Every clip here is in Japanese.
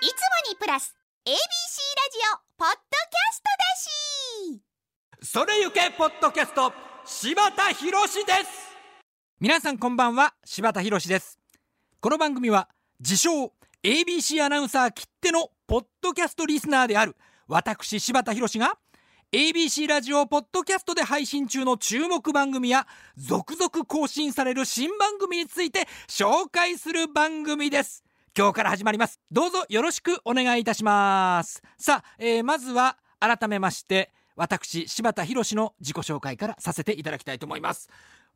いつもにプラス ABC ラジオポッドキャストだしそれゆけポッドキャスト柴田博です。皆さんこんばんは柴田博です。この番組は自称 ABC アナウンサーきってのポッドキャストリスナーである私柴田博が ABC ラジオポッドキャストで配信中の注目番組や続々更新される新番組について紹介する番組です。今日から始まります。どうぞよろしくお願いいたします。さあ、えー、まずは改めまして私柴田博の自己紹介からさせていただきたいと思います。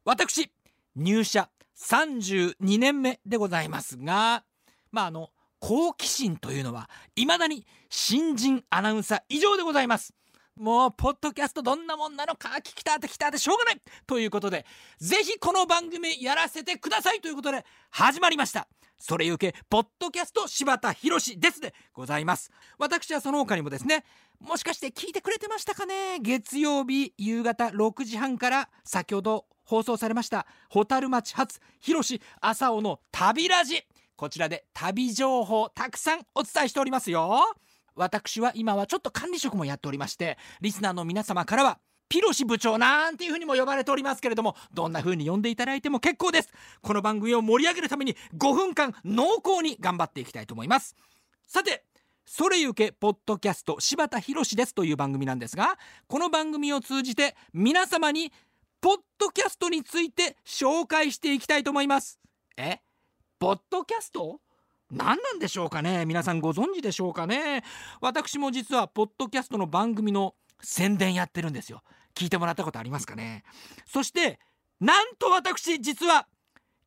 私入社32年目でございますがまああの好奇心というのは未だに新人アナウンサー以上でございます。もうポッドキャストどんなもんなのか聞きたって聞きたってしょうがないということでぜひこの番組やらせてくださいということで始まりました。それゆけポッドキャスト柴田博ですでございます。私はその他にもですねもしかして聞いてくれてましたかね？月曜日夕方6時半から先ほど放送されました蛍町発広し朝尾の旅ラジ。こちらで旅情報たくさんお伝えしておりますよ。私は今はちょっと管理職もやっておりましてリスナーの皆様からはピロシ部長なんていう風にも呼ばれておりますけれどもどんな風に呼んでいただいても結構です。この番組を盛り上げるために5分間濃厚に頑張っていきたいと思います。さてそれゆけポッドキャスト柴田博ですという番組なんですがこの番組を通じて皆様にポッドキャストについて紹介していきたいと思います。え？ポッドキャスト？何なんでしょうかね？皆さんご存知でしょうかね？私も実はポッドキャストの番組の宣伝やってるんですよ。聞いてもらったことありますかね？そしてなんと私実は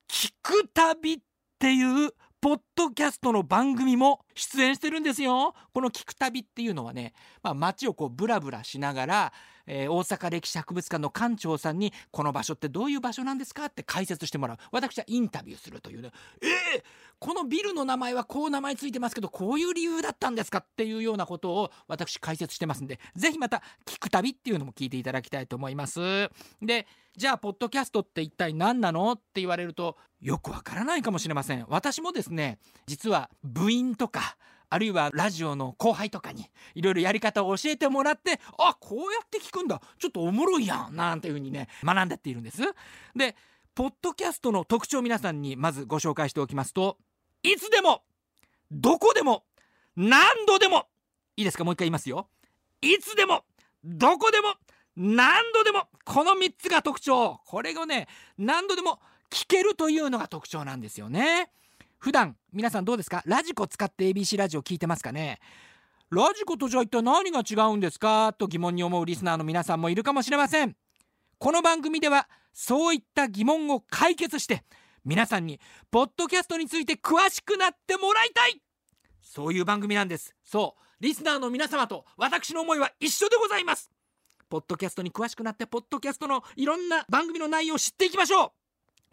聞く旅っていうポッドキャストの番組も出演してるんですよ。この聞く旅っていうのはね、まあ、街をこうブラブラしながら、えー、大阪歴史博物館の館長さんにこの場所ってどういう場所なんですか？って解説してもらう。私はインタビューするというねえー、このビルの名前はこう名前ついてますけどこういう理由だったんですか？っていうようなことを私解説してますんで是非また聞く旅っていうのも聞いていただきたいと思います。でじゃあポッドキャストって一体何なの？って言われるとよくわからないかもしれません。私もですね実は部員とかあるいはラジオの後輩とかにいろいろやり方を教えてもらってあこうやって聞くんだ。ちょっとおもろいやんなんていう風にね学んでっているんです。でポッドキャストの特徴を皆さんにまずご紹介しておきますといつでもどこでも何度でもいいですか？もう一回言いますよ。いつでもどこでも何度でもこの3つが特徴。これをね何度でも聞けるというのが特徴なんですよね。普段皆さんどうですか？ラジコ使って ABC ラジオ聞いてますかね？ラジコとじゃ一体何が違うんですか？と疑問に思うリスナーの皆さんもいるかもしれません。この番組ではそういった疑問を解決して皆さんにポッドキャストについて詳しくなってもらいたい！そういう番組なんです。そうリスナーの皆様と私の思いは一緒でございます。ポッドキャストに詳しくなってポッドキャストのいろんな番組の内容を知っていきましょう。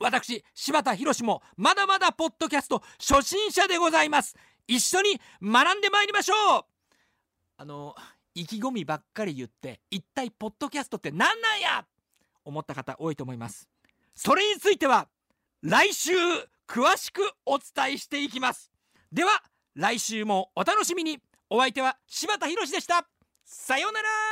私柴田博もまだまだポッドキャスト初心者でございます。一緒に学んでまいりましょう。あの意気込みばっかり言って一体ポッドキャストって何なんや！思った方多いと思います。それについては来週詳しくお伝えしていきます。では来週もお楽しみに。お相手は柴田博でした。さようなら。